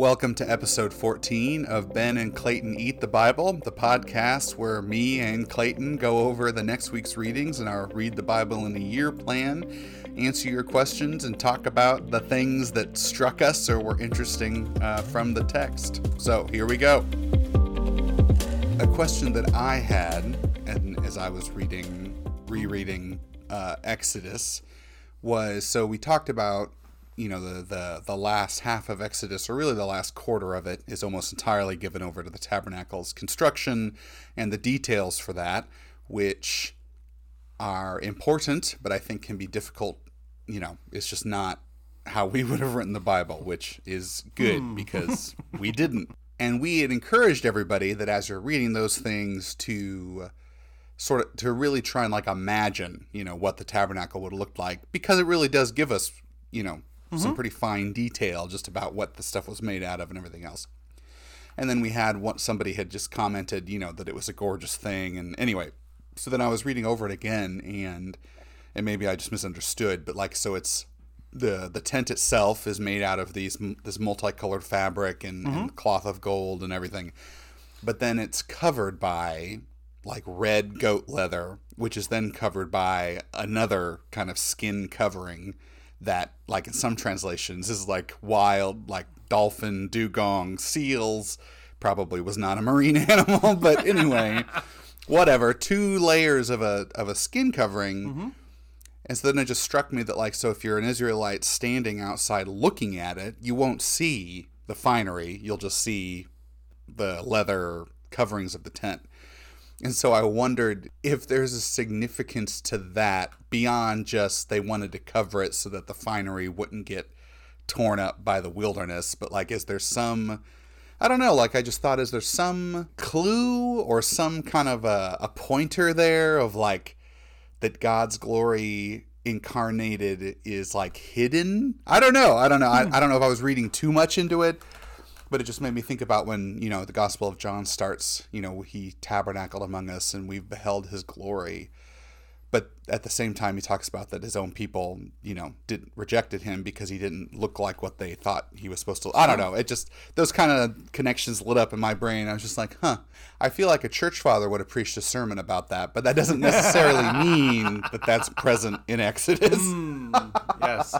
Welcome to episode 14 of Ben and Clayton Eat the Bible, the podcast where me and Clayton go over the next week's readings and our Read the Bible in a Year plan, answer your questions, and talk about the things that struck us or were interesting uh, from the text. So here we go. A question that I had, and as I was reading, rereading uh, Exodus, was so we talked about you know the, the the last half of Exodus, or really the last quarter of it, is almost entirely given over to the tabernacle's construction and the details for that, which are important, but I think can be difficult. You know, it's just not how we would have written the Bible, which is good mm. because we didn't. And we had encouraged everybody that as you're reading those things to sort of to really try and like imagine, you know, what the tabernacle would have looked like because it really does give us, you know, mm-hmm. some pretty fine detail just about what the stuff was made out of and everything else. And then we had what somebody had just commented, you know, that it was a gorgeous thing. And anyway, so then I was reading over it again, and and maybe I just misunderstood, but like so it's the the tent itself is made out of these this multicolored fabric and, mm-hmm. and cloth of gold and everything, but then it's covered by like red goat leather, which is then covered by another kind of skin covering that like in some translations is like wild like dolphin dugong seals. Probably was not a marine animal but anyway whatever. Two layers of a of a skin covering. Mm-hmm. and so then it just struck me that like so if you're an israelite standing outside looking at it you won't see the finery. You'll just see the leather coverings of the tent and so I wondered if there's a significance to that beyond just they wanted to cover it so that the finery wouldn't get torn up by the wilderness. But like, is there some, I don't know, like I just thought, is there some clue or some kind of a, a pointer there of like that God's glory incarnated is like hidden? I don't know. I don't know. I, hmm. I don't know if I was reading too much into it but it just made me think about when you know the gospel of john starts you know he tabernacled among us and we've beheld his glory. But at the same time he talks about that his own people you know did rejected him because he didn't look like what they thought he was supposed to i don't know. It just those kind of connections lit up in my brain. I was just like huh i feel like a church father would have preached a sermon about that but that doesn't necessarily mean that that's present in exodus. Mm, yes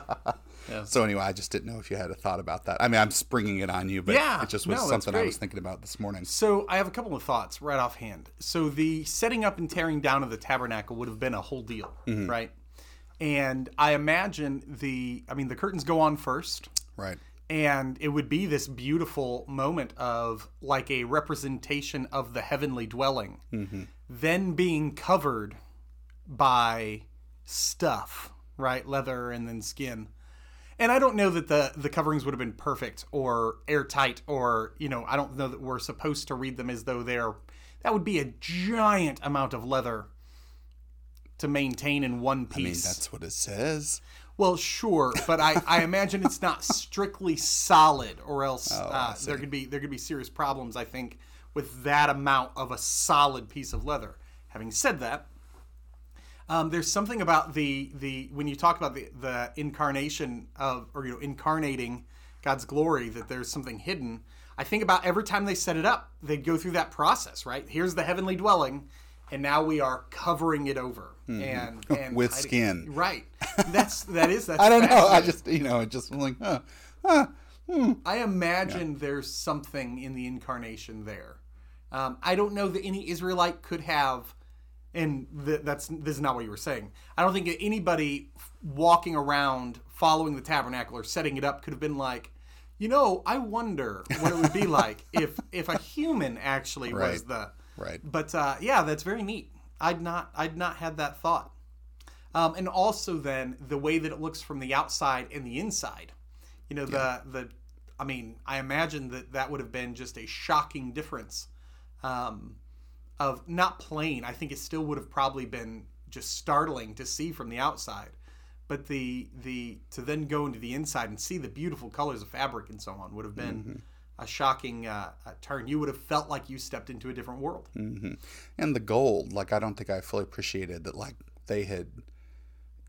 yeah. So anyway, I just didn't know if you had a thought about that. I mean, I'm springing it on you, but yeah, it just was no, something I was thinking about this morning. So I have a couple of thoughts right offhand. So the setting up and tearing down of the tabernacle would have been a whole deal, mm-hmm. right? And I imagine the, I mean, the curtains go on first, right? And it would be this beautiful moment of like a representation of the heavenly dwelling, mm-hmm. then being covered by stuff, right? Leather and then skin and I don't know that the the coverings would have been perfect or airtight or you know I don't know that we're supposed to read them as though they're that would be a giant amount of leather to maintain in one piece. I mean that's what it says. Well, sure, but I, I imagine it's not strictly solid, or else oh, uh, there could be there could be serious problems. I think with that amount of a solid piece of leather. Having said that, um, there's something about the the when you talk about the the incarnation of or you know incarnating God's glory that there's something hidden. I think about every time they set it up, they go through that process. Right here's the heavenly dwelling, and now we are covering it over mm-hmm. and, and with skin. Right. That's that is that's. I don't know. I just you know it just like huh, huh, hmm. I imagine yeah. there's something in the incarnation there. Um, I don't know that any Israelite could have and th- that's this is not what you were saying. I don't think anybody walking around following the tabernacle or setting it up could have been like, you know, I wonder what it would be like if if a human actually right. was the right. But uh, yeah, that's very neat. I'd not I'd not had that thought. Um, and also then the way that it looks from the outside and the inside. You know, yeah. the the I mean, I imagine that that would have been just a shocking difference. Um, of not plain. I think it still would have probably been just startling to see from the outside. But the the to then go into the inside and see the beautiful colors of fabric and so on would have been mm-hmm. a shocking uh, turn. You would have felt like you stepped into a different world. Mm-hmm. And the gold, like I don't think I fully appreciated that. Like they had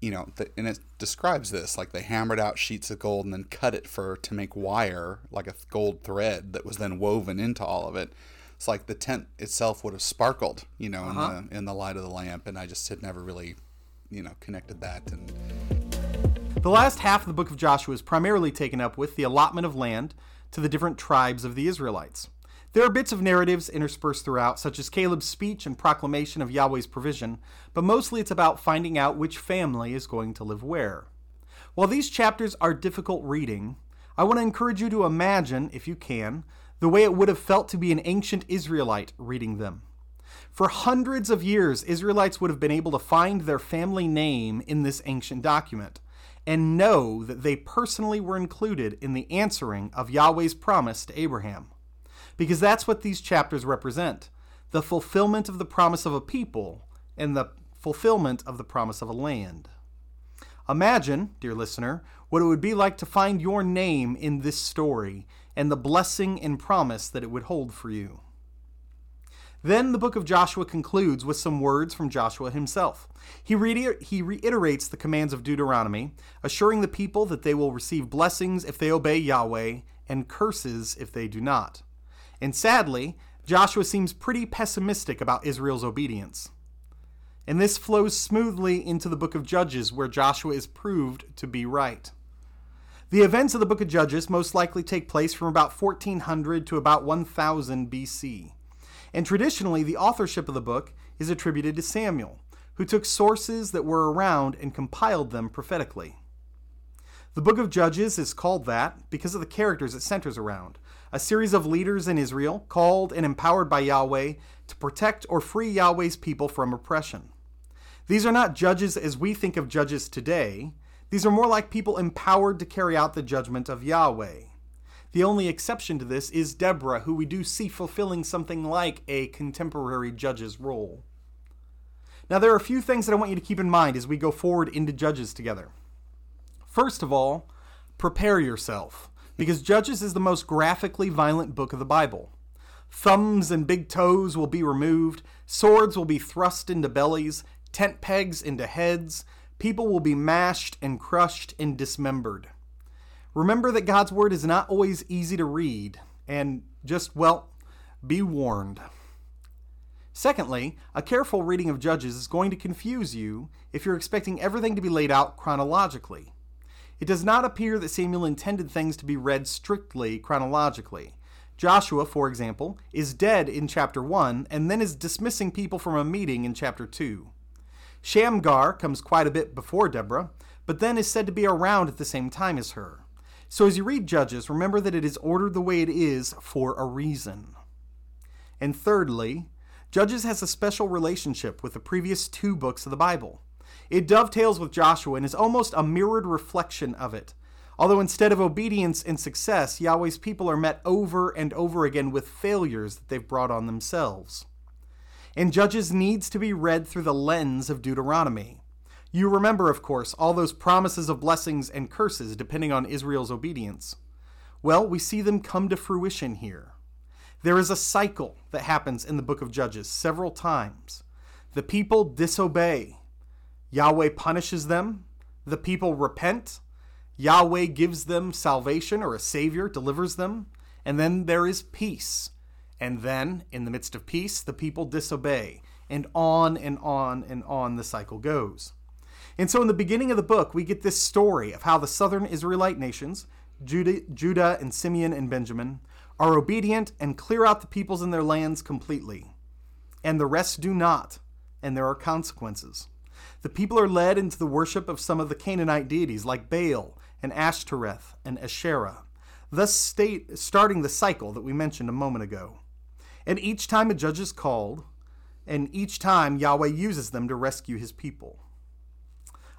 you know, the, and it describes this like they hammered out sheets of gold and then cut it for to make wire, like a gold thread that was then woven into all of it. It's like the tent itself would have sparkled, you know, uh-huh. in the in the light of the lamp, and I just had never really, you know, connected that. And the last half of the book of Joshua is primarily taken up with the allotment of land to the different tribes of the Israelites. There are bits of narratives interspersed throughout, such as Caleb's speech and proclamation of Yahweh's provision, but mostly it's about finding out which family is going to live where. While these chapters are difficult reading, I want to encourage you to imagine, if you can, the way it would have felt to be an ancient Israelite reading them. For hundreds of years, Israelites would have been able to find their family name in this ancient document and know that they personally were included in the answering of Yahweh's promise to Abraham because that's what these chapters represent the fulfillment of the promise of a people and the fulfillment of the promise of a land. Imagine, dear listener, what it would be like to find your name in this story and the blessing and promise that it would hold for you. Then the book of Joshua concludes with some words from Joshua himself. He, reiter- he reiterates the commands of Deuteronomy, assuring the people that they will receive blessings if they obey Yahweh and curses if they do not. And sadly, Joshua seems pretty pessimistic about Israel's obedience. And this flows smoothly into the book of Judges, where Joshua is proved to be right. The events of the book of Judges most likely take place from about 1400 to about 1000 BC. And traditionally, the authorship of the book is attributed to Samuel, who took sources that were around and compiled them prophetically. The book of Judges is called that because of the characters it centers around a series of leaders in Israel called and empowered by Yahweh to protect or free Yahweh's people from oppression. These are not judges as we think of judges today. These are more like people empowered to carry out the judgment of Yahweh. The only exception to this is Deborah, who we do see fulfilling something like a contemporary judge's role. Now, there are a few things that I want you to keep in mind as we go forward into Judges together. First of all, prepare yourself because Judges is the most graphically violent book of the Bible. Thumbs and big toes will be removed, swords will be thrust into bellies, tent pegs into heads, people will be mashed and crushed and dismembered. Remember that God's word is not always easy to read, and just, well, be warned. Secondly, a careful reading of Judges is going to confuse you if you're expecting everything to be laid out chronologically. It does not appear that Samuel intended things to be read strictly chronologically. Joshua, for example, is dead in chapter 1 and then is dismissing people from a meeting in chapter 2. Shamgar comes quite a bit before Deborah, but then is said to be around at the same time as her. So as you read Judges, remember that it is ordered the way it is for a reason. And thirdly, Judges has a special relationship with the previous two books of the Bible. It dovetails with Joshua and is almost a mirrored reflection of it. Although instead of obedience and success, Yahweh's people are met over and over again with failures that they've brought on themselves. And Judges needs to be read through the lens of Deuteronomy. You remember, of course, all those promises of blessings and curses depending on Israel's obedience. Well, we see them come to fruition here. There is a cycle that happens in the book of Judges several times. The people disobey, Yahweh punishes them, the people repent, Yahweh gives them salvation or a savior, delivers them, and then there is peace. And then, in the midst of peace, the people disobey, and on and on and on the cycle goes. And so, in the beginning of the book, we get this story of how the southern Israelite nations, Judah, Judah and Simeon and Benjamin, are obedient and clear out the peoples in their lands completely. And the rest do not, and there are consequences. The people are led into the worship of some of the Canaanite deities like Baal and Ashtoreth and Asherah, thus state, starting the cycle that we mentioned a moment ago. And each time a judge is called, and each time Yahweh uses them to rescue his people.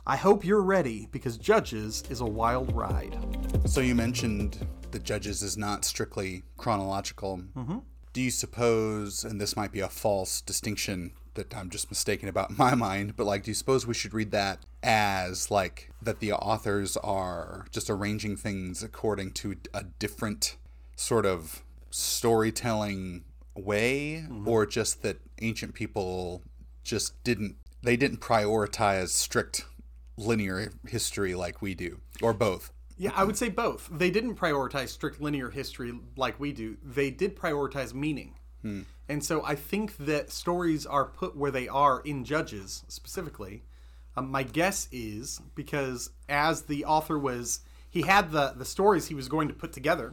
I hope you're ready because Judges is a wild ride. So you mentioned that Judges is not strictly chronological. Mm-hmm. Do you suppose, and this might be a false distinction that I'm just mistaken about in my mind, but like, do you suppose we should read that as like that the authors are just arranging things according to a different sort of storytelling way, mm-hmm. or just that ancient people just didn't they didn't prioritize strict linear history like we do, or both. Yeah, I would say both. They didn't prioritize strict linear history like we do. They did prioritize meaning. And so I think that stories are put where they are in Judges specifically. Um, my guess is because as the author was, he had the, the stories he was going to put together,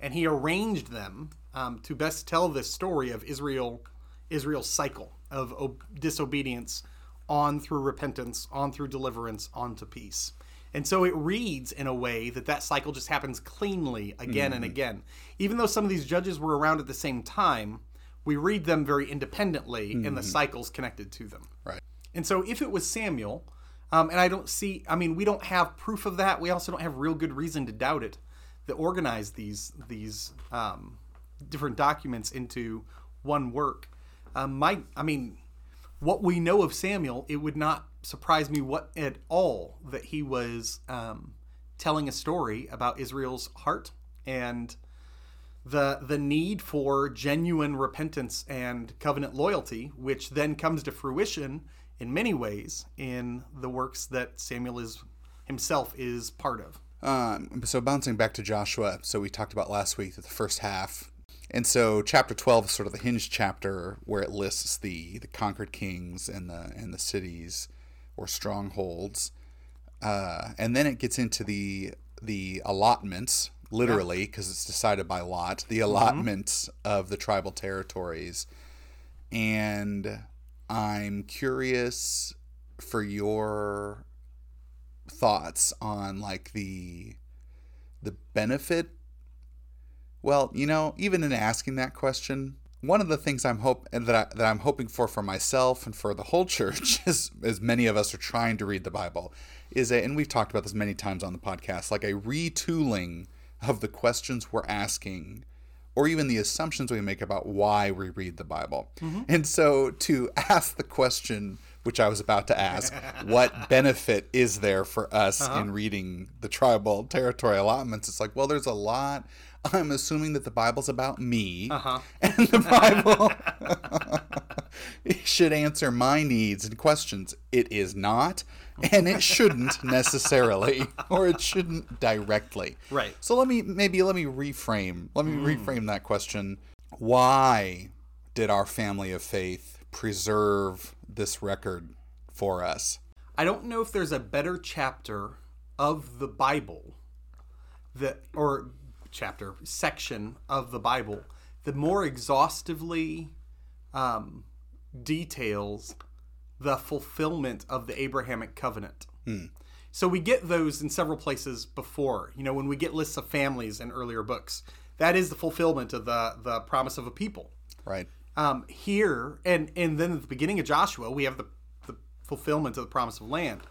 and he arranged them um, to best tell this story of Israel, Israel's cycle of ob- disobedience on through repentance, on through deliverance, on to peace. And so it reads in a way that that cycle just happens cleanly again and again. Even though some of these judges were around at the same time, we read them very independently in the cycles connected to them. Right. And so if it was Samuel, um, and I don't see, I mean, we don't have proof of that. We also don't have real good reason to doubt it. That organized these these um, different documents into one work. Um, my, I mean, what we know of Samuel, it would not surprise me what at all that he was um, telling a story about Israel's heart and the the need for genuine repentance and covenant loyalty, which then comes to fruition in many ways in the works that Samuel is himself is part of. Um, so bouncing back to Joshua, so we talked about last week that the first half, and so chapter twelve is sort of the hinge chapter where it lists the the conquered kings and the and the cities or strongholds, uh, and then it gets into the the allotments, literally because it's decided by lot, the allotments of the tribal territories, and I'm curious for your thoughts on like the the benefit well you know even in asking that question one of the things i'm hope that, I, that i'm hoping for for myself and for the whole church as, as many of us are trying to read the bible is a and we've talked about this many times on the podcast like a retooling of the questions we're asking or even the assumptions we make about why we read the bible mm-hmm. and so to ask the question which I was about to ask, what benefit is there for us uh-huh. in reading the tribal territory allotments? It's like, well, there's a lot. I'm assuming that the Bible's about me, uh-huh. and the Bible should answer my needs and questions. It is not, and it shouldn't necessarily, or it shouldn't directly. Right. So let me maybe let me reframe. Let me hmm. reframe that question. Why did our family of faith preserve this record for us? I don't know if there's a better chapter of the Bible that or chapter section of the Bible the more exhaustively um, details the fulfillment of the Abrahamic covenant. So we get those in several places before. You know, when we get lists of families in earlier books, that is the fulfillment of the the promise of a people. Right. Um, here and and then at the beginning of Joshua, we have the the fulfillment of the promise of land.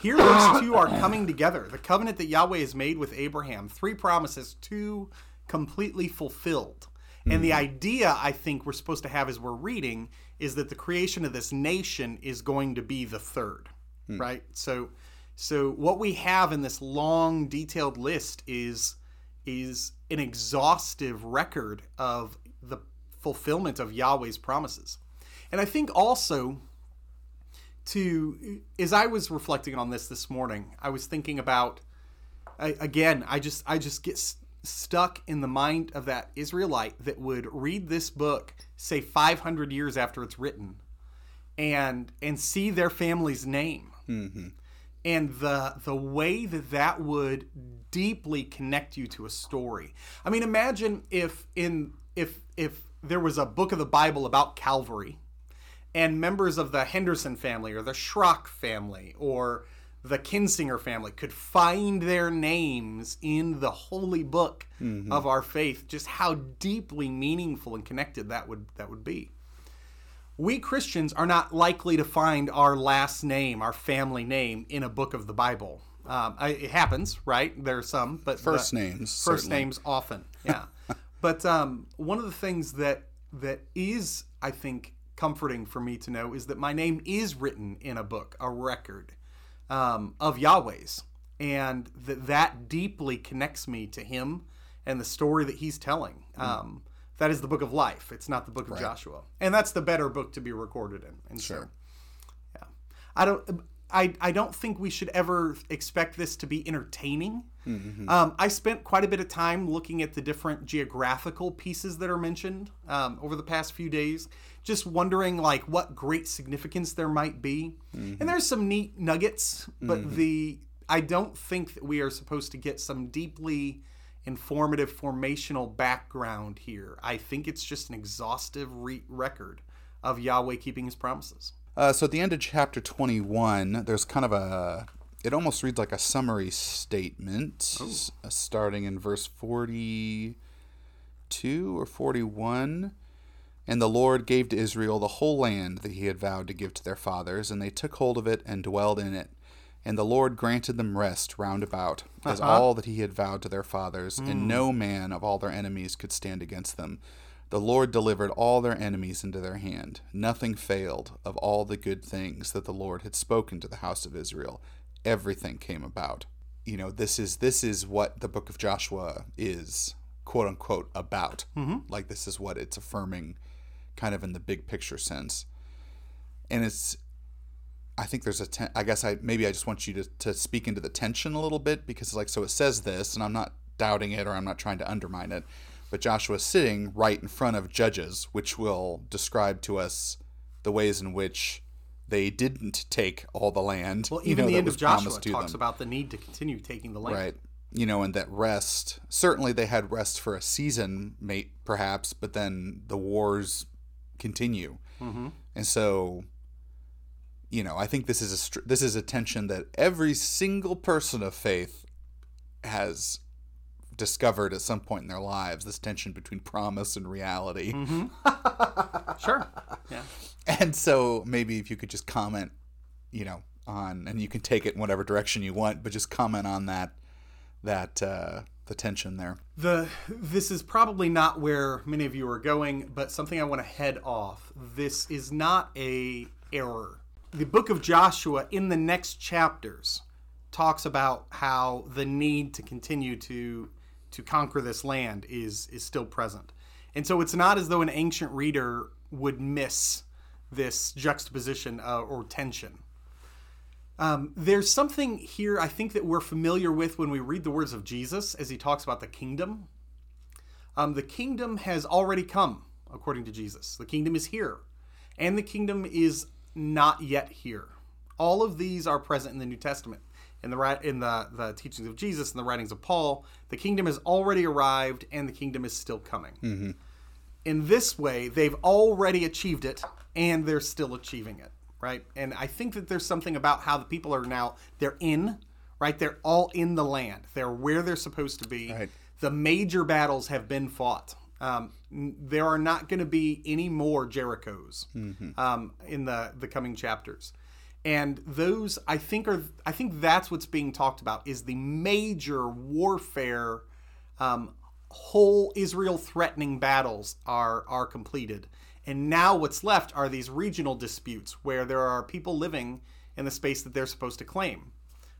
Here, those two are coming together. The covenant that Yahweh has made with Abraham, three promises, two completely fulfilled. And the mm-hmm. idea I think we're supposed to have as we're reading is that the creation of this nation is going to be the third, hmm. right? So, so what we have in this long, detailed list is is an exhaustive record of the fulfillment of Yahweh's promises. And I think also to as I was reflecting on this this morning, I was thinking about I, again, I just I just get s- stuck in the mind of that Israelite that would read this book say 500 years after it's written and and see their family's name. Mm-hmm. And the the way that that would deeply connect you to a story. I mean, imagine if in if if there was a book of the Bible about Calvary and members of the Henderson family or the Schrock family or the Kinsinger family could find their names in the holy book of our faith, just how deeply meaningful and connected that would that would be. We Christians are not likely to find our last name, our family name, in a book of the Bible. Um, it happens, right? There are some, but First names. first certainly. names often yeah but um, one of the things that that is i think comforting for me to know is that my name is written in a book a record um, of yahweh's and that that deeply connects me to him and the story that he's telling. Um, that is the book of life. It's not the book of joshua. And that's the better book to be recorded in and so Sure. yeah. I don't I, I don't think we should ever expect this to be entertaining. Um, I spent quite a bit of time looking at the different geographical pieces that are mentioned um, over the past few days, just wondering like what great significance there might be. And there's some neat nuggets, but the I don't think that we are supposed to get some deeply informative formational background here. I think it's just an exhaustive re- record of Yahweh keeping his promises. Uh, so at the end of chapter 21, there's kind of a. It almost reads like a summary statement, uh, starting in verse 42 or 41. And the Lord gave to Israel the whole land that he had vowed to give to their fathers, and they took hold of it and dwelled in it. And the Lord granted them rest round about, as all that he had vowed to their fathers, and no man of all their enemies could stand against them. The Lord delivered all their enemies into their hand. Nothing failed of all the good things that the Lord had spoken to the house of Israel. Everything came about. You know, this is this is what the book of Joshua is, quote unquote, about. Mm-hmm. Like this is what it's affirming, kind of in the big picture sense. And it's I think there's a ten- I guess I maybe I just want you to, to speak into the tension a little bit because like so it says this and I'm not doubting it or I'm not trying to undermine it but Joshua's sitting right in front of judges which will describe to us the ways in which they didn't take all the land Well, you even know, the end of Joshua talks them. about the need to continue taking the land. right you know and that rest certainly they had rest for a season mate perhaps but then the wars continue Mm-hmm. and so you know i think this is a this is a tension that every single person of faith has discovered at some point in their lives this tension between promise and reality Sure. Yeah. and so maybe if you could just comment you know on and you can take it in whatever direction you want but just comment on that that uh the tension there The this is probably not where many of you are going, but something I want to head off. This is not a error. The book of Joshua in the next chapters talks about how the need to continue to to conquer this land is is still present. And so it's not as though an ancient reader would miss this juxtaposition uh, or tension. Um, there's something here I think that we're familiar with when we read the words of Jesus as he talks about the kingdom. Um, the kingdom has already come, according to Jesus. The kingdom is here, and the kingdom is not yet here. All of these are present in the New Testament. In the in the, the teachings of Jesus and the writings of Paul, the kingdom has already arrived and the kingdom is still coming. In this way, they've already achieved it and they're still achieving it, right? And I think that there's something about how the people are now they're in, right? They're all in the land. They're where they're supposed to be. Right. The major battles have been fought. Um, there are not going to be any more Jerichos um, in the the coming chapters, and those I think are I think that's what's being talked about is the major warfare. Um, whole Israel threatening battles are are completed, and now what's left are these regional disputes where there are people living in the space that they're supposed to claim,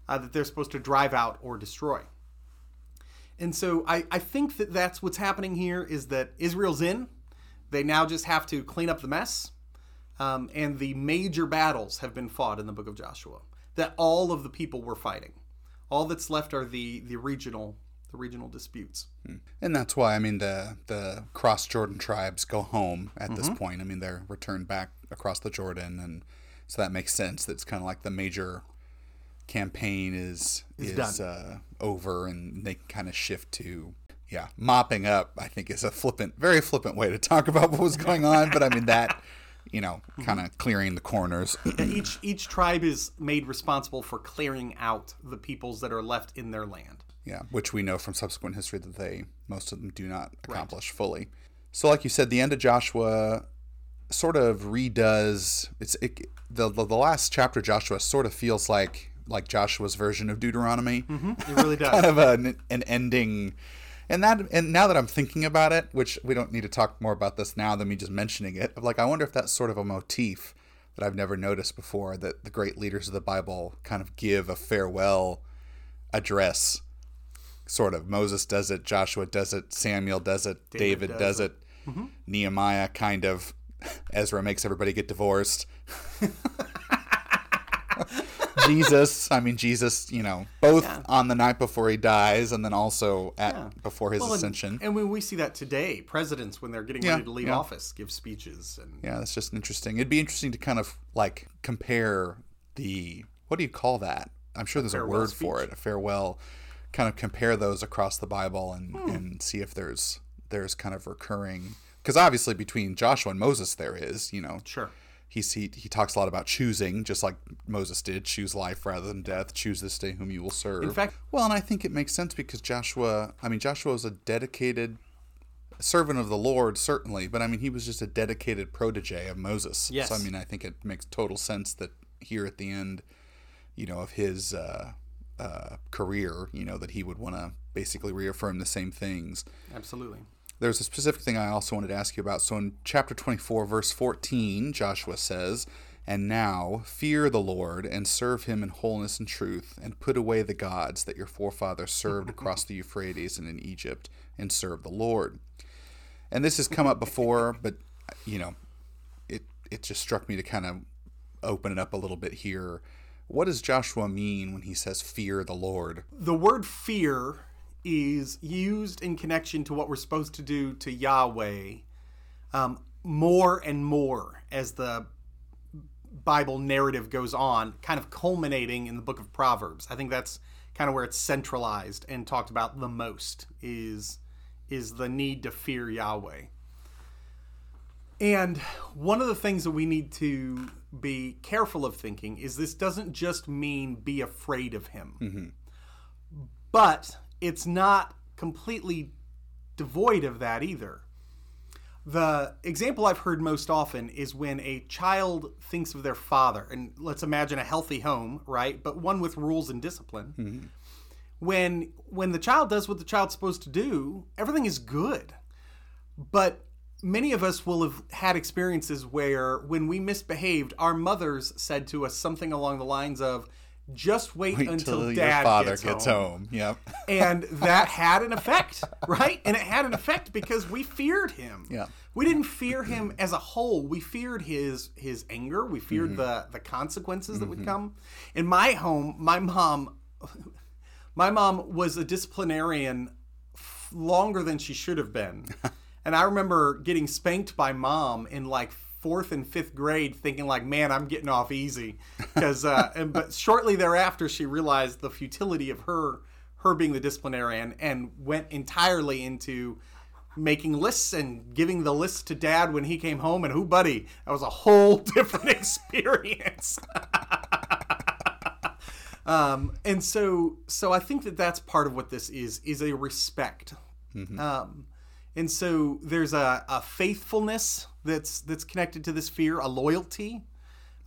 uh, that they're supposed to drive out or destroy. And so I, I think that that's what's happening here is that Israel's in. They now just have to clean up the mess. Um, and the major battles have been fought in the book of Joshua that all of the people were fighting. All that's left are the, the regional the regional disputes. and that's why i mean the the cross jordan tribes go home at this Mm-hmm. point i mean they're returned back across the jordan and so that makes sense that's kind of like the major campaign is is uh, over and they can kind of shift to yeah mopping up i think is a flippant very flippant way to talk about what was going on but i mean that you know Mm-hmm. kind of clearing the corners each each tribe is made responsible for clearing out the peoples that are left in their land. Yeah, which we know from subsequent history that they most of them do not accomplish fully. So, like you said, the end of Joshua sort of redoes it's it, the, the the last chapter of Joshua sort of feels like like Joshua's version of Deuteronomy, It really does. kind of an an ending. And that and now that I'm thinking about it, which we don't need to talk more about this now than me just mentioning it, of like I wonder if that's sort of a motif that I've never noticed before that the great leaders of the Bible kind of give a farewell address. Sort of moses does it joshua does it samuel does it david, does does, it, nehemiah kind of ezra makes everybody get divorced Jesus, I mean Jesus, you know, both Yeah. on the night before he dies and then also at Yeah. before his Well, ascension. And, when we see that today, presidents when they're getting Yeah, ready to leave yeah. office give speeches and yeah, that's just interesting. It'd be interesting to kind of like compare the what do you call that? I'm sure there's a, farewell word for it, a farewell. Kind of compare those across the Bible and Hmm. and see if there's there's kind of recurring because obviously between Joshua and Moses there is, you know, sure. He's he, he talks a lot about choosing just like moses did choose life rather than death choose this day whom you will serve In fact- well and i think it makes sense because joshua i mean joshua was a dedicated servant of the lord certainly but i mean he was just a dedicated protege of moses Yes. so i mean i think it makes total sense that here at the end you know of his uh, uh, career you know that he would want to basically reaffirm the same things Absolutely. There's a specific thing I also wanted to ask you about. So in chapter 24, verse 14, Joshua says, And now fear the Lord and serve him in wholeness and truth, and put away the gods that your forefathers served across the Euphrates and in Egypt, and serve the Lord. And this has come up before, but you know, it it just struck me to kind of open it up a little bit here. What does Joshua mean when he says fear the Lord? The word fear is used in connection to what we're supposed to do to Yahweh um, more and more as the Bible narrative goes on, kind of culminating in the book of Proverbs. I think that's kind of where it's centralized and talked about the most is is the need to fear Yahweh. And one of the things that we need to be careful of thinking is this doesn't just mean be afraid of him. But it's not completely devoid of that either. The example I've heard most often is when a child thinks of their father, and let's imagine a healthy home, right? But one with rules and discipline. Mm-hmm. When when the child does what the child's supposed to do, everything is good. But many of us will have had experiences where when we misbehaved, our mothers said to us something along the lines of, just wait, Wait until dad father gets, gets home home. Yep. and that had an effect, right? And it had an effect because we feared him. Yeah. We didn't fear him as a whole. We feared his his anger. We feared mm-hmm. the the consequences that would mm-hmm. come. In my home, my mom my mom was a disciplinarian f- longer than she should have been. and I remember getting spanked by mom in like fourth and fifth grade thinking like man i'm getting off easy. Because uh, and, but shortly thereafter she realized the futility of her her being the disciplinarian and went entirely into making lists and giving the list to dad when he came home and who buddy that was a whole different experience. Um, and so so i think that that's part of what this is is a respect. Um, and so there's a, a faithfulness that's that's connected to this fear a loyalty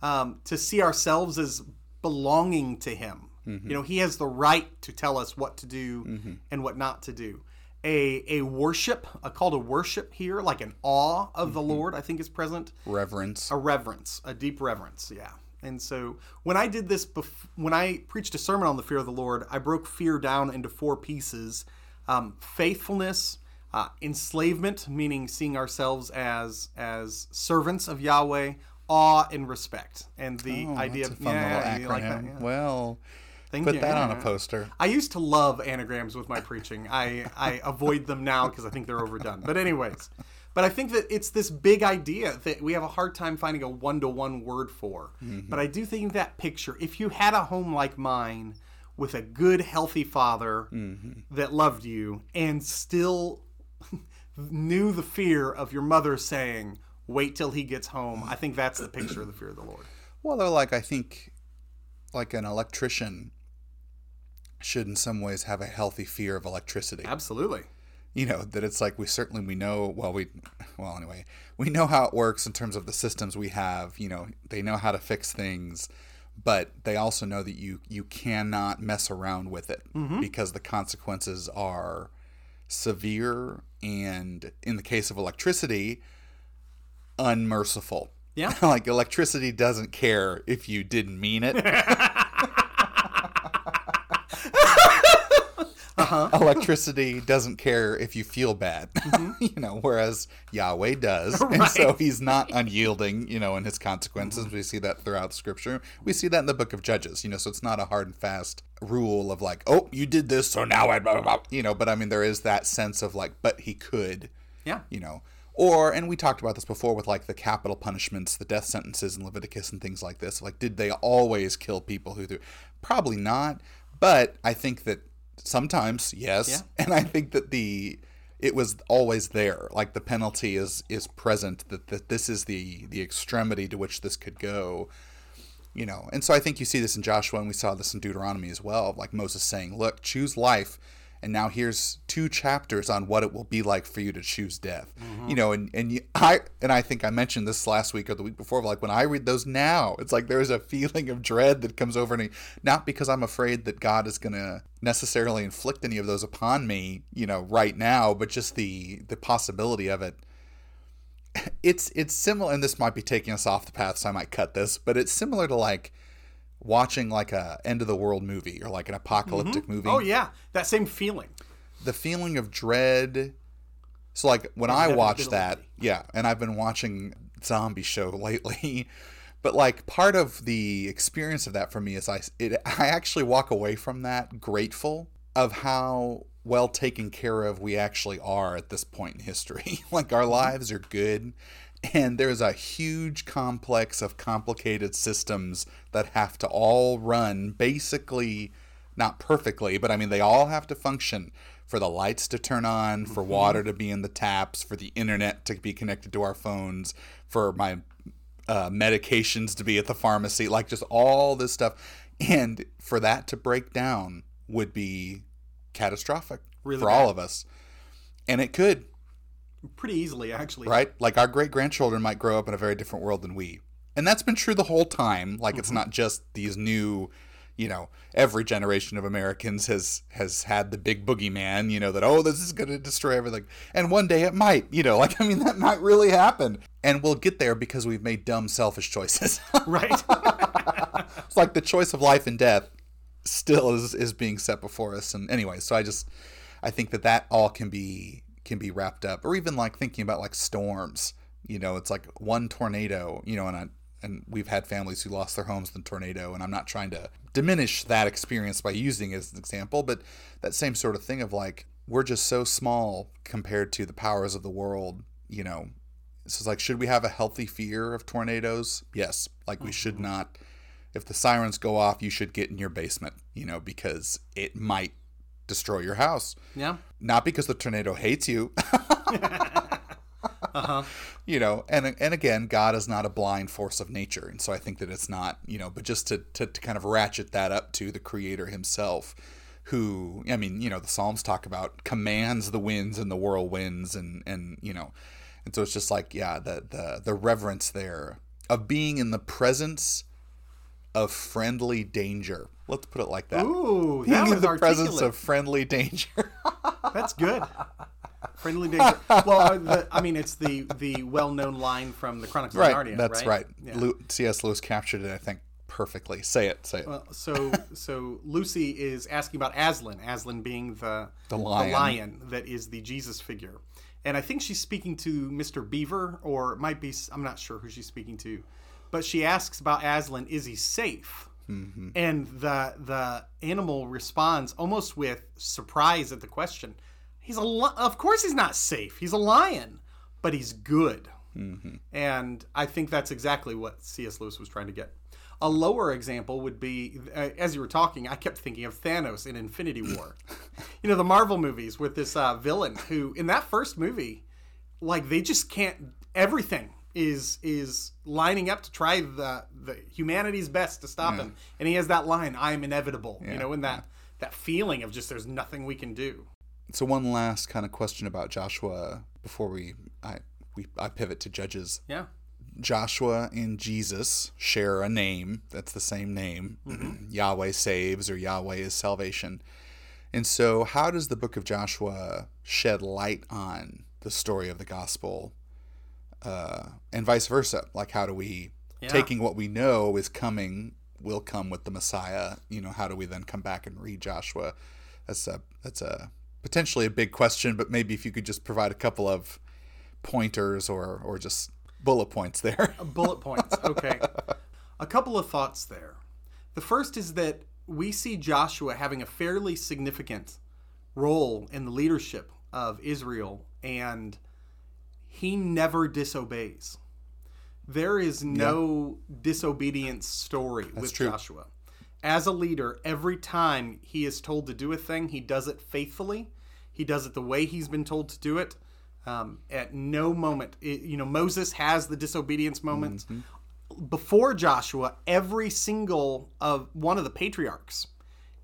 um, to see ourselves as belonging to him you know he has the right to tell us what to do and what not to do a, a worship a call to worship here like an awe of the lord i think is present Reverence. a reverence, a deep reverence. Yeah. And so when I did this, bef- when I preached a sermon on the fear of the Lord, I broke fear down into four pieces um, faithfulness, uh, enslavement, meaning seeing ourselves as as servants of Yahweh, awe and respect, and the Oh, idea of a fun yeah, acronym. like that? Yeah. Well, Thank put you. that on a poster. I used to love anagrams with my preaching. I, I avoid them now because I think they're overdone. But anyways, but I think that it's this big idea that we have a hard time finding a one to one word for. But I do think that picture, if you had a home like mine with a good, healthy father that loved you and still knew the fear of your mother saying, wait till he gets home, I think that's the picture of the fear of the Lord. Well, they're like I think, like an electrician should in some ways have a healthy fear of electricity. Absolutely. You know that it's like we certainly we know well we well anyway we know how it works in terms of the systems we have. You know they know how to fix things, but they also know that you you cannot mess around with it mm-hmm. because the consequences are severe and in the case of electricity unmerciful. Yeah. like electricity doesn't care if you didn't mean it. Uh-huh. Electricity doesn't care if you feel bad, you know, whereas Yahweh does. And so he's not unyielding, you know, in his consequences. We see that throughout scripture. We see that in the book of Judges, you know, so it's not a hard and fast rule of like, oh, you did this, so now I, blah, blah, blah, you know, but I mean, there is that sense of like, but he could, Yeah. you know. Or, and we talked about this before with like the capital punishments, the death sentences in Leviticus and things like this. Like, did they always kill people who threw? Probably not. But I think that sometimes, yes. Yeah. And I think that the it was always there. Like the penalty is is present. That that this is the the extremity to which this could go. You know, and so I think you see this in Joshua, and we saw this in Deuteronomy as well. Like Moses saying, "Look, choose life." And now here's two chapters on what it will be like for you to choose death. Mm-hmm. You know, and and you, I and I think I mentioned this last week or the week before. Like when I read those now, it's like there's a feeling of dread that comes over me. Not because I'm afraid that God is going to necessarily inflict any of those upon me, you know, right now, but just the the possibility of it it's it's similar and this might be taking us off the path so i might cut this but it's similar to like watching like a end of the world movie or like an apocalyptic mm-hmm. movie. Oh yeah, that same feeling. the feeling of dread. So like when i watch that yeah and i've been watching zombie show lately but like part of the experience of that for me is i it, i actually walk away from that grateful of how well taken care of we actually are at this point in history. Like our lives are good and there's a huge complex of complicated systems that have to all run basically not perfectly, but I mean, they all have to function for the lights to turn on, for water to be in the taps, for the internet to be connected to our phones, for my uh, medications to be at the pharmacy, like just all this stuff. And for that to break down would be catastrophic Really for bad. all of us. And it could, Pretty easily, actually. right? Like our great grandchildren might grow up in a very different world than we. And that's been true the whole time. Like it's mm-hmm. not just these new, you know, every generation of Americans has has had the big boogeyman, you know, that oh, this is going to destroy everything. And one day it might, you know, like I mean that might really happen. And we'll get there because we've made dumb selfish choices. Right. it's like the choice of life and death still is is being set before us. And anyway so i just i think that that all can be can be wrapped up. Or even like thinking about like storms. You know it's like one tornado you know and I, and we've had families who lost their homes in the tornado and i'm not trying to diminish that experience by using it as an example but that same sort of thing of like we're just so small compared to the powers of the world you know. So it's like should we have a healthy fear of tornadoes? Yes. Like we should mm-hmm. not if the sirens go off, you should get in your basement, you know, because it might destroy your house. yeah. Not because the tornado hates you, Uh-huh. you know, and and again, God is not a blind force of nature, and so I think that it's not, you know, but just to to, to kind of ratchet that up to the Creator Himself, who I mean, you know, the Psalms talk about commands the winds and the whirlwinds, and and you know, and so it's just like yeah, the the the reverence there of being in the presence of friendly danger. Let's put it like that. Ooh, that was the presence of friendly danger. That's good. Friendly danger. Well, uh, the, I mean, it's the the well-known line from the Chronicles right, of Narnia. that's right. Yeah. Lu- C.S. Lewis captured it, I think, perfectly. Say it, say it. Well, so so Lucy is asking about Aslan. Aslan being the The lion. lion that is the Jesus figure, and I think she's speaking to Mr. Beaver, or it might be I'm not sure who she's speaking to, but she asks about Aslan. Is he safe? Mm-hmm. And the the animal responds almost with surprise at the question. He's a li- of course he's not safe. He's a lion, but he's good. Mm-hmm. And I think that's exactly what C.S. Lewis was trying to get. A lower example would be, uh, as you were talking, I kept thinking of Thanos in Infinity War. you know, the Marvel movies with this uh, villain who, in that first movie, like they just can't. Everything is is lining up to try the the humanity's best to stop him, and he has that line, "I am inevitable." you know, and that that feeling of just there's nothing we can do. So one last kind of question about Joshua before we I we I pivot to Judges. Yeah. Joshua and Jesus share a name. That's the same name. Mm-hmm. Yahweh saves or Yahweh is salvation. And so, how does the book of Joshua shed light on the story of the gospel uh, and vice versa? Like, how do we, Yeah. taking what we know is coming, will come with the Messiah, you know, how do we then come back and read Joshua That's a that's a potentially a big question, but maybe if you could just provide a couple of pointers or or just bullet points there. bullet points. Okay. a couple of thoughts there. The first is that we see Joshua having a fairly significant role in the leadership of Israel, and he never disobeys. There is no disobedience story with true. Joshua. As a leader, every time he is told to do a thing, he does it faithfully. He does it the way he's been told to do it. Um, at no moment, it, you know, Moses has the disobedience moments. Before Joshua, every single of one of the patriarchs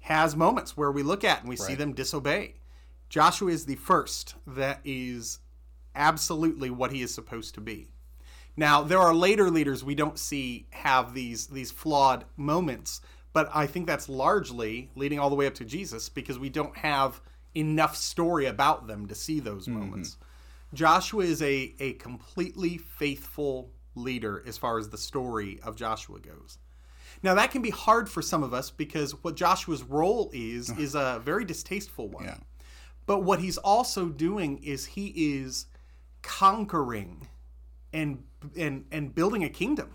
has moments where we look at and we see them disobey. Joshua is the first that is absolutely what he is supposed to be. Now, there are later leaders we don't see have these these flawed moments, but I think that's largely leading all the way up to Jesus because we don't have enough story about them to see those mm-hmm. moments. Joshua is a a completely faithful leader as far as the story of Joshua goes. Now that can be hard for some of us because what Joshua's role is is a very distasteful one. Yeah. But what he's also doing is he is conquering and and and building a kingdom.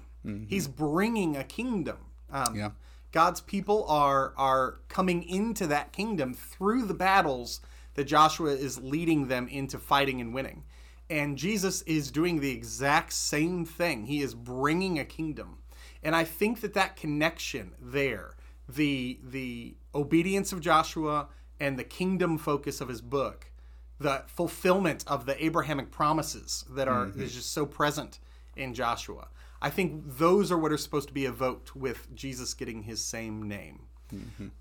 He's bringing a kingdom. Um, Yeah. God's people are are coming into that kingdom through the battles that Joshua is leading them into fighting and winning. And Jesus is doing the exact same thing. He is bringing a kingdom. And I think that that connection there, the the obedience of Joshua and the kingdom focus of his book, the fulfillment of the Abrahamic promises that are is just so present in Joshua. I think those are what are supposed to be evoked with Jesus getting his same name.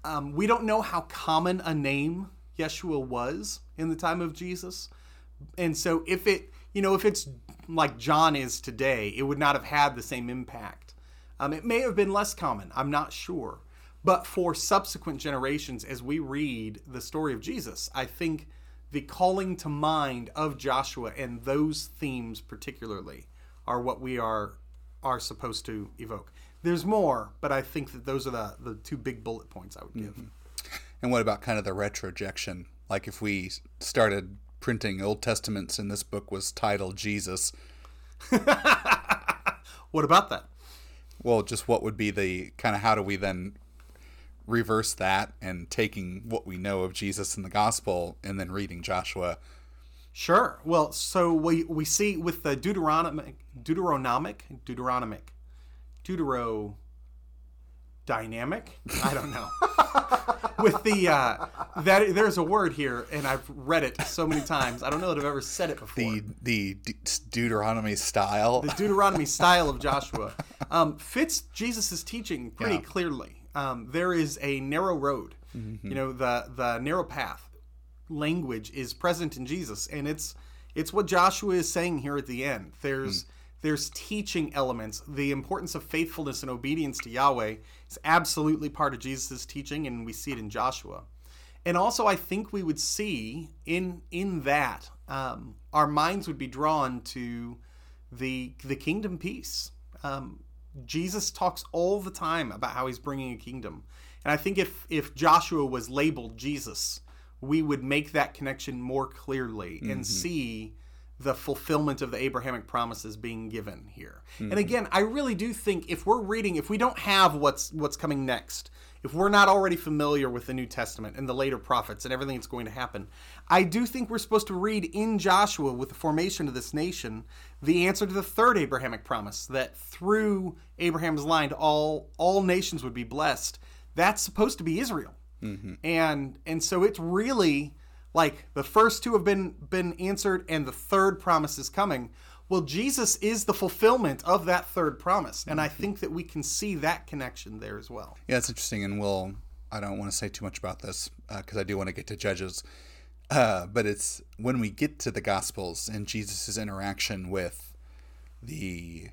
Um, we don't know how common a name Yeshua was in the time of Jesus, and so if it, you know, if it's like John is today, it would not have had the same impact. Um, it may have been less common. I'm not sure. But for subsequent generations, as we read the story of Jesus, I think the calling to mind of Joshua and those themes particularly are what we are are supposed to evoke. There's more, but I think that those are the, the two big bullet points I would give. Mm-hmm. And what about kind of the retrojection? Like if we started printing Old Testaments and this book was titled Jesus, What about that? well, just what would be the kind of how do we then reverse that and taking what we know of Jesus in the gospel and then reading Joshua? Sure. Well, so we we see with the Deuteronomic, Deuteronomic, Deuteronomic, Deutero dynamic. I don't know. with the uh, that there's a word here, and I've read it so many times. I don't know that I've ever said it before. The the Deuteronomy style. the Deuteronomy style of Joshua um, fits Jesus' teaching pretty Yeah. clearly. Um, there is a narrow road, you know, the the narrow path language is present in Jesus, and it's it's what Joshua is saying here at the end. There's there's teaching elements. The importance of faithfulness and obedience to Yahweh is absolutely part of Jesus' teaching, and we see it in Joshua. And also, I think we would see in in that um, our minds would be drawn to the the kingdom piece. Um, Jesus talks all the time about how he's bringing a kingdom, and I think if if Joshua was labeled Jesus, we would make that connection more clearly and mm-hmm. see the fulfillment of the Abrahamic promises being given here. And mm-hmm. again, I really do think if we're reading, if we don't have what's what's coming next, if we're not already familiar with the New Testament and the later prophets and everything that's going to happen, I do think we're supposed to read in Joshua with the formation of this nation the answer to the third Abrahamic promise that through Abraham's line all all nations would be blessed. That's supposed to be Israel. Mm-hmm. And and so it's really like the first two have been been answered and the third promise is coming. Well, Jesus is the fulfillment of that third promise, and I mm-hmm. think that we can see that connection there as well. Yeah, it's interesting, and we'll. I don't want to say too much about this uh, because I do want to get to Judges. Uh, but it's when we get to the Gospels and Jesus' interaction with the,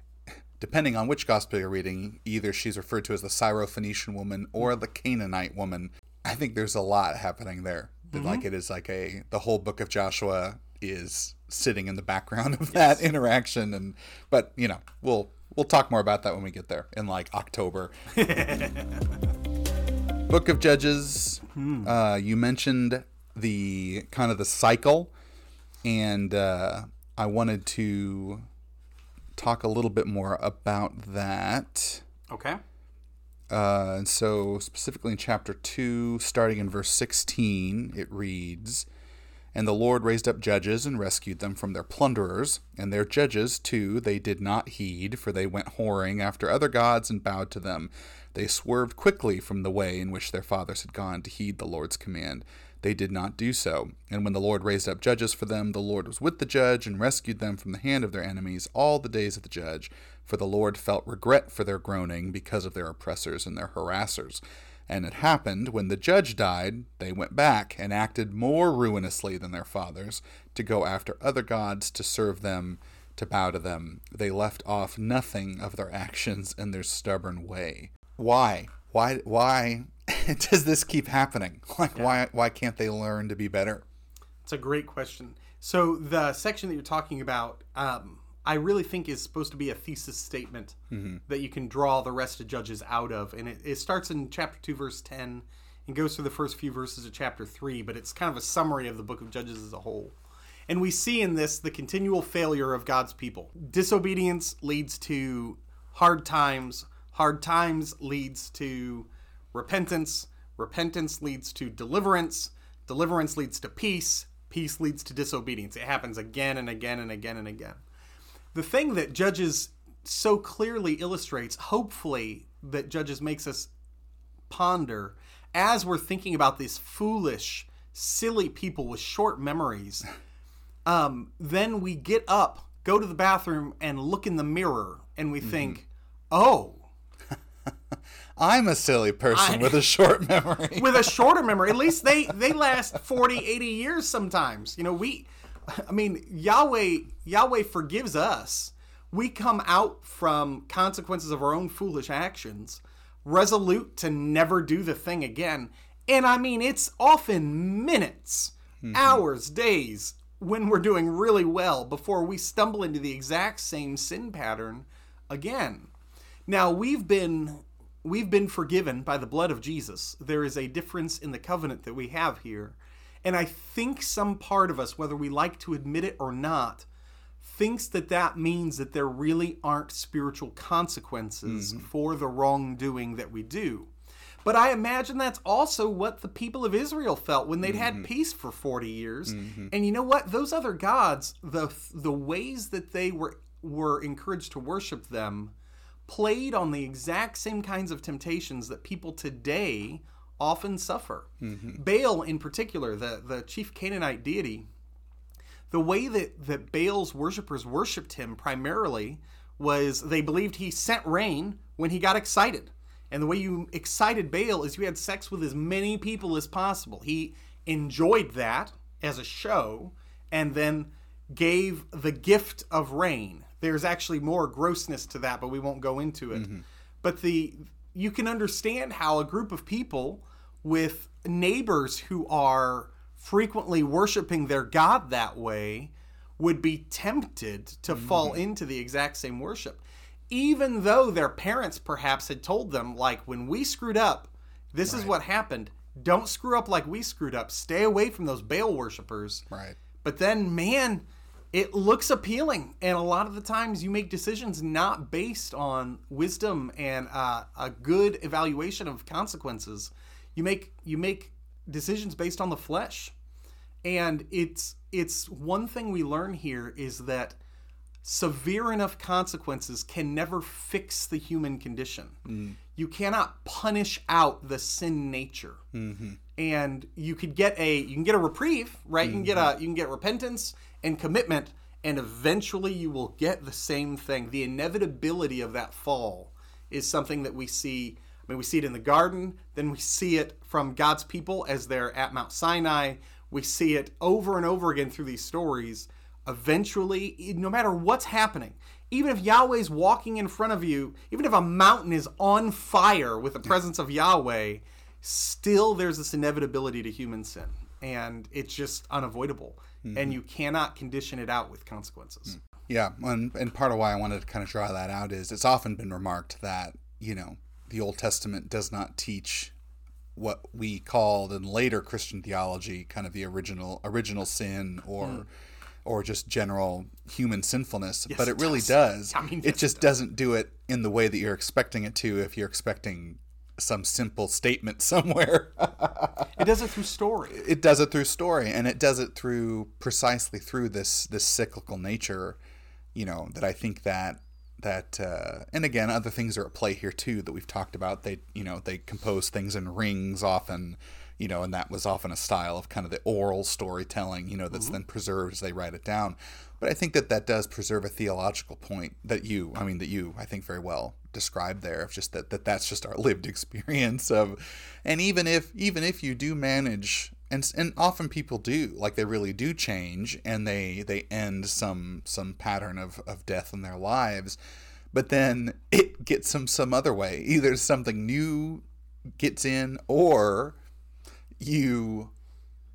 depending on which Gospel you're reading, either she's referred to as the Syrophoenician woman or the Canaanite woman. I think there's a lot happening there. That, Like it is like a the whole book of Joshua is sitting in the background of that interaction, and but you know we'll we'll talk more about that when we get there in like October. Book of Judges. Uh, you mentioned the kind of the cycle, and uh, I wanted to talk a little bit more about that. Okay. Uh, and so, specifically in chapter 2, starting in verse 16, it reads And the Lord raised up judges and rescued them from their plunderers. And their judges, too, they did not heed, for they went whoring after other gods and bowed to them. They swerved quickly from the way in which their fathers had gone to heed the Lord's command. They did not do so. And when the Lord raised up judges for them, the Lord was with the judge and rescued them from the hand of their enemies all the days of the judge. For the Lord felt regret for their groaning because of their oppressors and their harassers. And it happened, when the judge died, they went back and acted more ruinously than their fathers, to go after other gods, to serve them, to bow to them. They left off nothing of their actions and their stubborn way. Why? Why? Why does this keep happening? Like, why? Why can't they learn to be better? It's a great question. So the section that you're talking about, um, I really think is supposed to be a thesis statement that you can draw the rest of Judges out of, and it, it starts in chapter two, verse ten, and goes through the first few verses of chapter three. But it's kind of a summary of the book of Judges as a whole. And we see in this the continual failure of God's people. Disobedience leads to hard times. Hard times leads to repentance. Repentance leads to deliverance. Deliverance leads to peace. Peace leads to disobedience. It happens again and again and again and again. The thing that Judges so clearly illustrates, hopefully, that Judges makes us ponder as we're thinking about these foolish, silly people with short memories. Um, then we get up, go to the bathroom, and look in the mirror, and we think, oh, I'm a silly person I- with a short memory. with a shorter memory. At least they they last 40, 80 years sometimes. You know, we I mean, Yahweh Yahweh forgives us. We come out from consequences of our own foolish actions, resolute to never do the thing again. And I mean, it's often minutes, mm-hmm. hours, days when we're doing really well before we stumble into the exact same sin pattern again. Now, we've been we've been forgiven by the blood of Jesus. There is a difference in the covenant that we have here. And I think some part of us, whether we like to admit it or not, thinks that that means that there really aren't spiritual consequences mm-hmm. for the wrongdoing that we do. But I imagine that's also what the people of Israel felt when they'd had mm-hmm. peace for 40 years. Mm-hmm. And you know what? Those other gods, the the ways that they were were encouraged to worship them played on the exact same kinds of temptations that people today often suffer. Mm-hmm. Baal, in particular, the, the chief Canaanite deity, the way that, that Baal's worshippers worshipped him primarily was they believed he sent rain when he got excited. And the way you excited Baal is you had sex with as many people as possible. He enjoyed that as a show and then gave the gift of rain. There's actually more grossness to that, but we won't go into it. Mm-hmm. But the you can understand how a group of people with neighbors who are frequently worshiping their god that way would be tempted to mm-hmm. fall into the exact same worship. Even though their parents perhaps had told them like when we screwed up this is what happened. Don't screw up like we screwed up. Stay away from those baal worshippers right. but then, man, it looks appealing, and a lot of the times you make decisions not based on wisdom and uh, a good evaluation of consequences. You make you make decisions based on the flesh, and it's it's one thing we learn here is that severe enough consequences can never fix the human condition. Mm. You cannot punish out the sin nature. Mm-hmm. And you could get a you can get a reprieve, right? You can get a mm-hmm. you can get repentance and commitment and eventually you will get the same thing. The inevitability of that fall is something that we see I mean we see it in the garden, then we see it from God's people as they're at Mount Sinai. We see it over and over again through these stories eventually, no matter what's happening, even if Yahweh's walking in front of you, even if a mountain is on fire with the presence of Yahweh, still there's this inevitability to human sin. And it's just unavoidable. And you cannot condition it out with consequences. Yeah, and, and part of why I wanted to kind of draw that out is it's often been remarked that, you know, the Old Testament does not teach what we called in later Christian theology kind of the original original sin or Hmm. or just general human sinfulness, but it, it really does. does. I mean, it yes, just doesn't do it in the way that you're expecting it to if you're expecting some simple statement somewhere. It does it through story. it does it through story and it does it through precisely through this this cyclical nature you know that i think that that uh, and again other things are at play here too that we've talked about they you know they compose things in rings often you know and that was often a style of kind of the oral storytelling you know that's then preserved as they write it down but i think that that does preserve a theological point that you i mean that you i think very well described there of just that, that that's just our lived experience of and even if even if you do manage and and often people do like they really do change and they they end some some pattern of of death in their lives but then it gets them some other way. Either something new gets in or you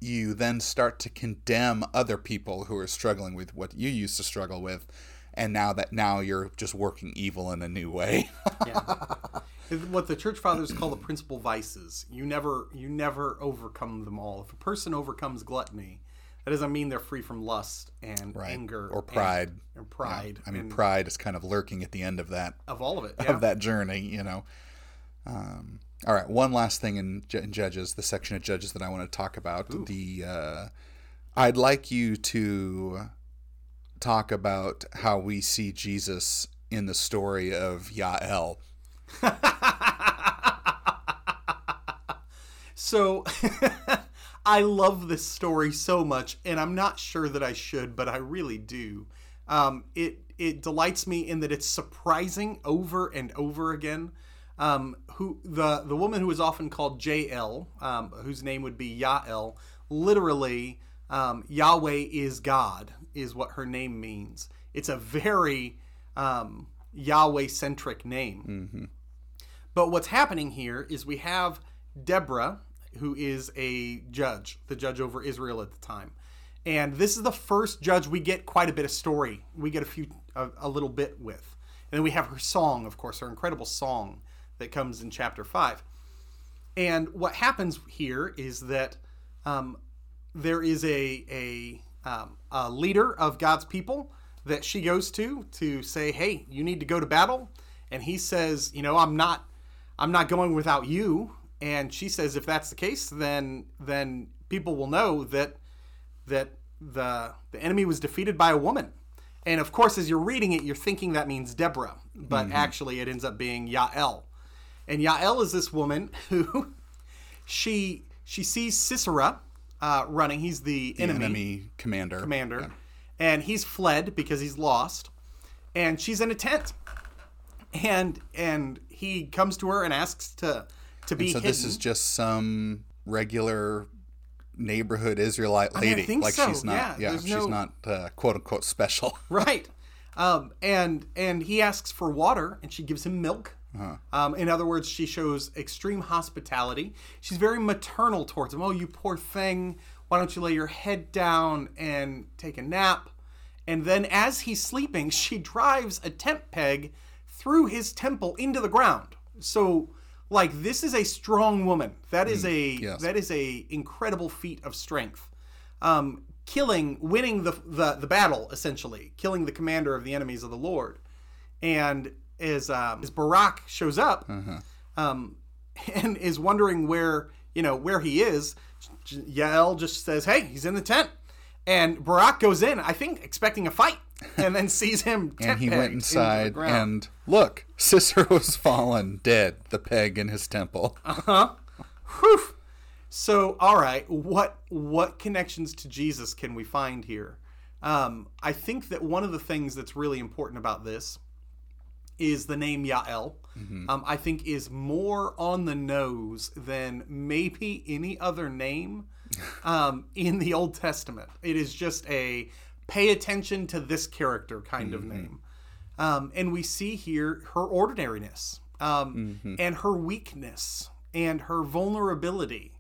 you then start to condemn other people who are struggling with what you used to struggle with and now that now you're just working evil in a new way Yeah. what the church fathers call the principal vices. You never you never overcome them all. If a person overcomes gluttony, that doesn't mean they're free from lust and anger or pride and, and pride. i mean and pride is kind of lurking at the end of that of all of it. Yeah. of that journey, you know. Um, all right, one last thing in, in Judges, the section of Judges that I want to talk about. The uh, I'd like you to talk about how we see Jesus in the story of Yael. So I love this story so much, and I'm not sure that I should, but I really do. Um, it it delights me in that it's surprising over and over again. Um, who the the woman who is often called Jael, um, whose name would be Yael, literally um, Yahweh is God, is what her name means. It's a very um, Yahweh centric name. But what's happening here is we have Deborah, who is a judge, the judge over Israel at the time. And this is the first judge we get quite a bit of story. We get a few, a, a little bit with. And then we have her song, of course, her incredible song that comes in chapter 5. And what happens here is that um, there is a, a, um, a leader of God's people that she goes to to say, "Hey, you need to go to battle." And he says, "You know, I'm not, I'm not going without you." And she says, "If that's the case, then then people will know that that the the enemy was defeated by a woman." And of course, as you're reading it, you're thinking that means Deborah, but actually, it ends up being Yael. And Yael is this woman who she she sees Sisera uh, running. He's the, enemy, Enemy commander. commander, and he's fled because he's lost. And she's in a tent, and and he comes to her and asks to to be And So hidden. this is just some regular neighborhood Israelite mean, I lady. think like so, she's not. yeah, Yeah, she's no- not uh, quote unquote special. right. Um, and and he asks for water, and she gives him milk. Um, in other words, she shows extreme hospitality. She's very maternal towards him. Oh, you poor thing! Why don't you lay your head down and take a nap? And then, as he's sleeping, she drives a tent peg through his temple into the ground. So, like, this is a strong woman. That is a yes. that is a incredible feat of strength. Um, killing, winning the, the the battle essentially, killing the commander of the enemies of the Lord. And as um, as Barak shows up, um, and is wondering where you know where he is, Yael just says, "Hey, he's in the tent." And Barak goes in, I think, expecting a fight, and then sees him. and he went inside and look, Sisera's fallen dead, the peg in his temple. Uh huh. Whew. So, all right, what what connections to Jesus can we find here? Um, I think that one of the things that's really important about this is the name Yael. Um, I think is more on the nose than maybe any other name um, in the Old Testament. It is just a pay attention to this character kind of name. Um, and we see here her ordinariness um, and her weakness and her vulnerability.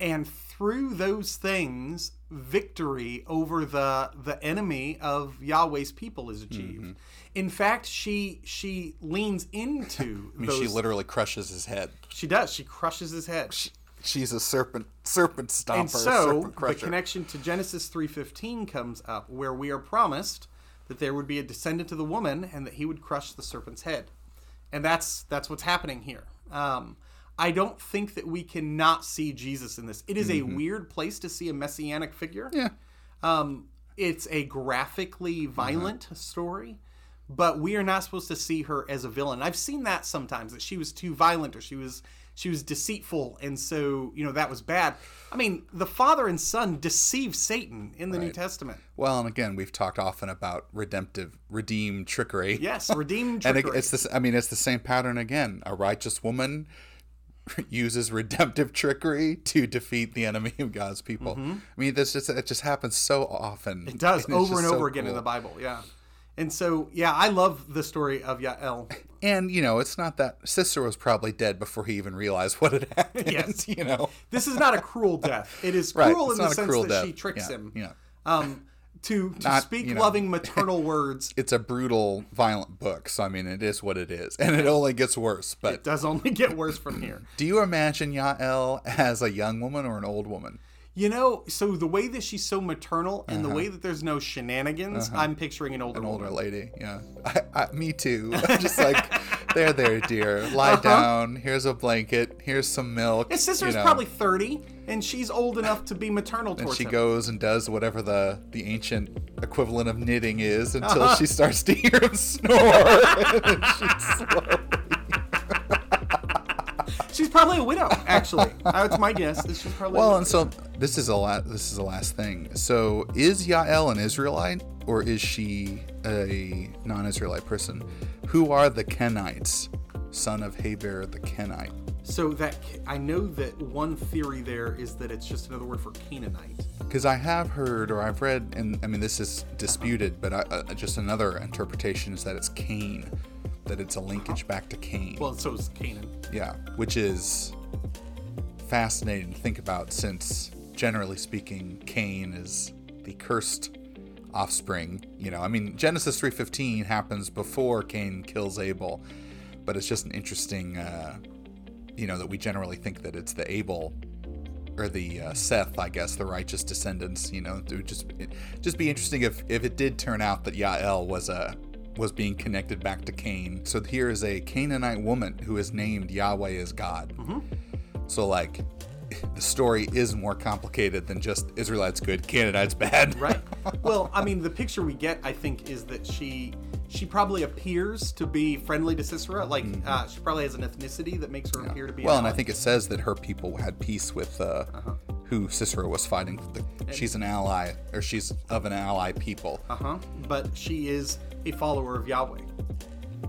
And through those things, victory over the the enemy of Yahweh's people is achieved. In fact, she she leans into I mean, those. she literally crushes his head. she does. She crushes his head. She, she's a serpent serpent stomper, and so the connection to Genesis 3:15 comes up where we are promised that there would be a descendant of the woman and that he would crush the serpent's head. And that's that's what's happening here. Um, I don't think that we cannot see Jesus in this. It is a weird place to see a messianic figure. yeah. Um, it's a graphically violent story, but we are not supposed to see her as a villain. I've seen that sometimes that she was too violent or she was she was deceitful, and so you know that was bad. I mean, the father and son deceive Satan in the New Testament. Well, and again, we've talked often about redemptive, redeem trickery. Yes, redeemed and trickery. it, it's this. I mean, it's the same pattern again. A righteous woman uses redemptive trickery to defeat the enemy of God's people. I mean, this just it just happens so often. Mm-hmm. It does over and so over again in the Bible. Yeah, and so yeah, I love the story of Yael. And you know, it's not that Sisera was probably dead before he even realized what had happened. Yes. you know, This is not a cruel death. It is cruel it's in the sense that death. she tricks yeah. him. Yeah. Um, to to Not, speak you know. loving maternal words It's a brutal, violent book. So I mean, it is what it is, and it only gets worse. But it does only get worse from here. do you imagine Yael as a young woman or an old woman? You know, so the way that she's so maternal and the way that there's no shenanigans, I'm picturing an older Uh-huh. An woman. older lady, yeah. I, I, me too. I'm just like, there, there, dear. Lie Uh-huh. down. Here's a blanket. Here's some milk. Sisera's you know. probably 30, and she's old enough to be maternal And she him. goes and does whatever the the ancient equivalent of knitting is until Uh-huh. she starts to hear him snore. and then she slowly. She's probably a widow, actually. That's my guess. She's probably. a Well, and so this is a la- this is the last thing. So is Yael an Israelite or is she a non-Israelite person? Who are the Kenites, son of Heber the Kenite? so that I know that one theory there is that it's just another word for Canaanite. Because I have heard or I've read, and I mean this is disputed, but I, uh, just another interpretation is that it's Cain, that it's a linkage back to Cain. Well, so is Canaan. yeah, which is fascinating to think about, since generally speaking, Cain is the cursed offspring. You know, I mean Genesis three fifteen happens before Cain kills Abel, but it's just an interesting, uh, you know, that we generally think that it's the Abel or the uh, Seth, I guess, the righteous descendants. You know, it would just it, just be interesting if if it did turn out that Yael was a was being connected back to Cain. So here is a Canaanite woman who is named Yahweh as God. So like. The story is more complicated than just Israelites good, Canaanites bad. right? well, I mean, the picture we get, I think, is that she she probably appears to be friendly to Sisera. Like uh, she probably has an ethnicity that makes her appear to be. Mm-hmm. Well, and I think it says that her people had peace with uh, who Sisera was fighting. The, she's an ally, or she's of an ally people. Uh huh. But she is a follower of Yahweh.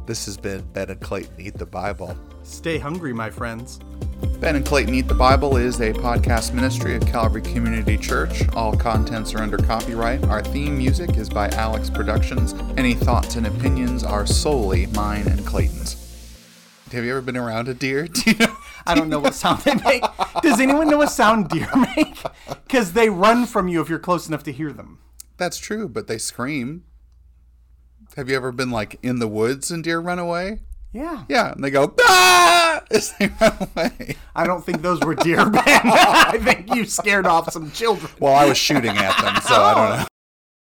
This has been Ben and Clayton Eat the Bible. Stay hungry, my friends. Ben and Clayton Eat the Bible is a podcast ministry of Calvary Community Church. All contents are under copyright. Our theme music is by Alex Productions. Any thoughts and opinions are solely mine and Clayton's. Have you ever been around a deer? Do you know? I don't know what sound they make. Does anyone know what sound deer make? Because they run from you if you're close enough to hear them. That's true, but they scream. Have you ever been like in the woods and deer run away? Yeah. Yeah, and they go ah as they run away. I don't think those were deer, Ben. I think you scared off some children. Well, I was shooting at them, so I don't know.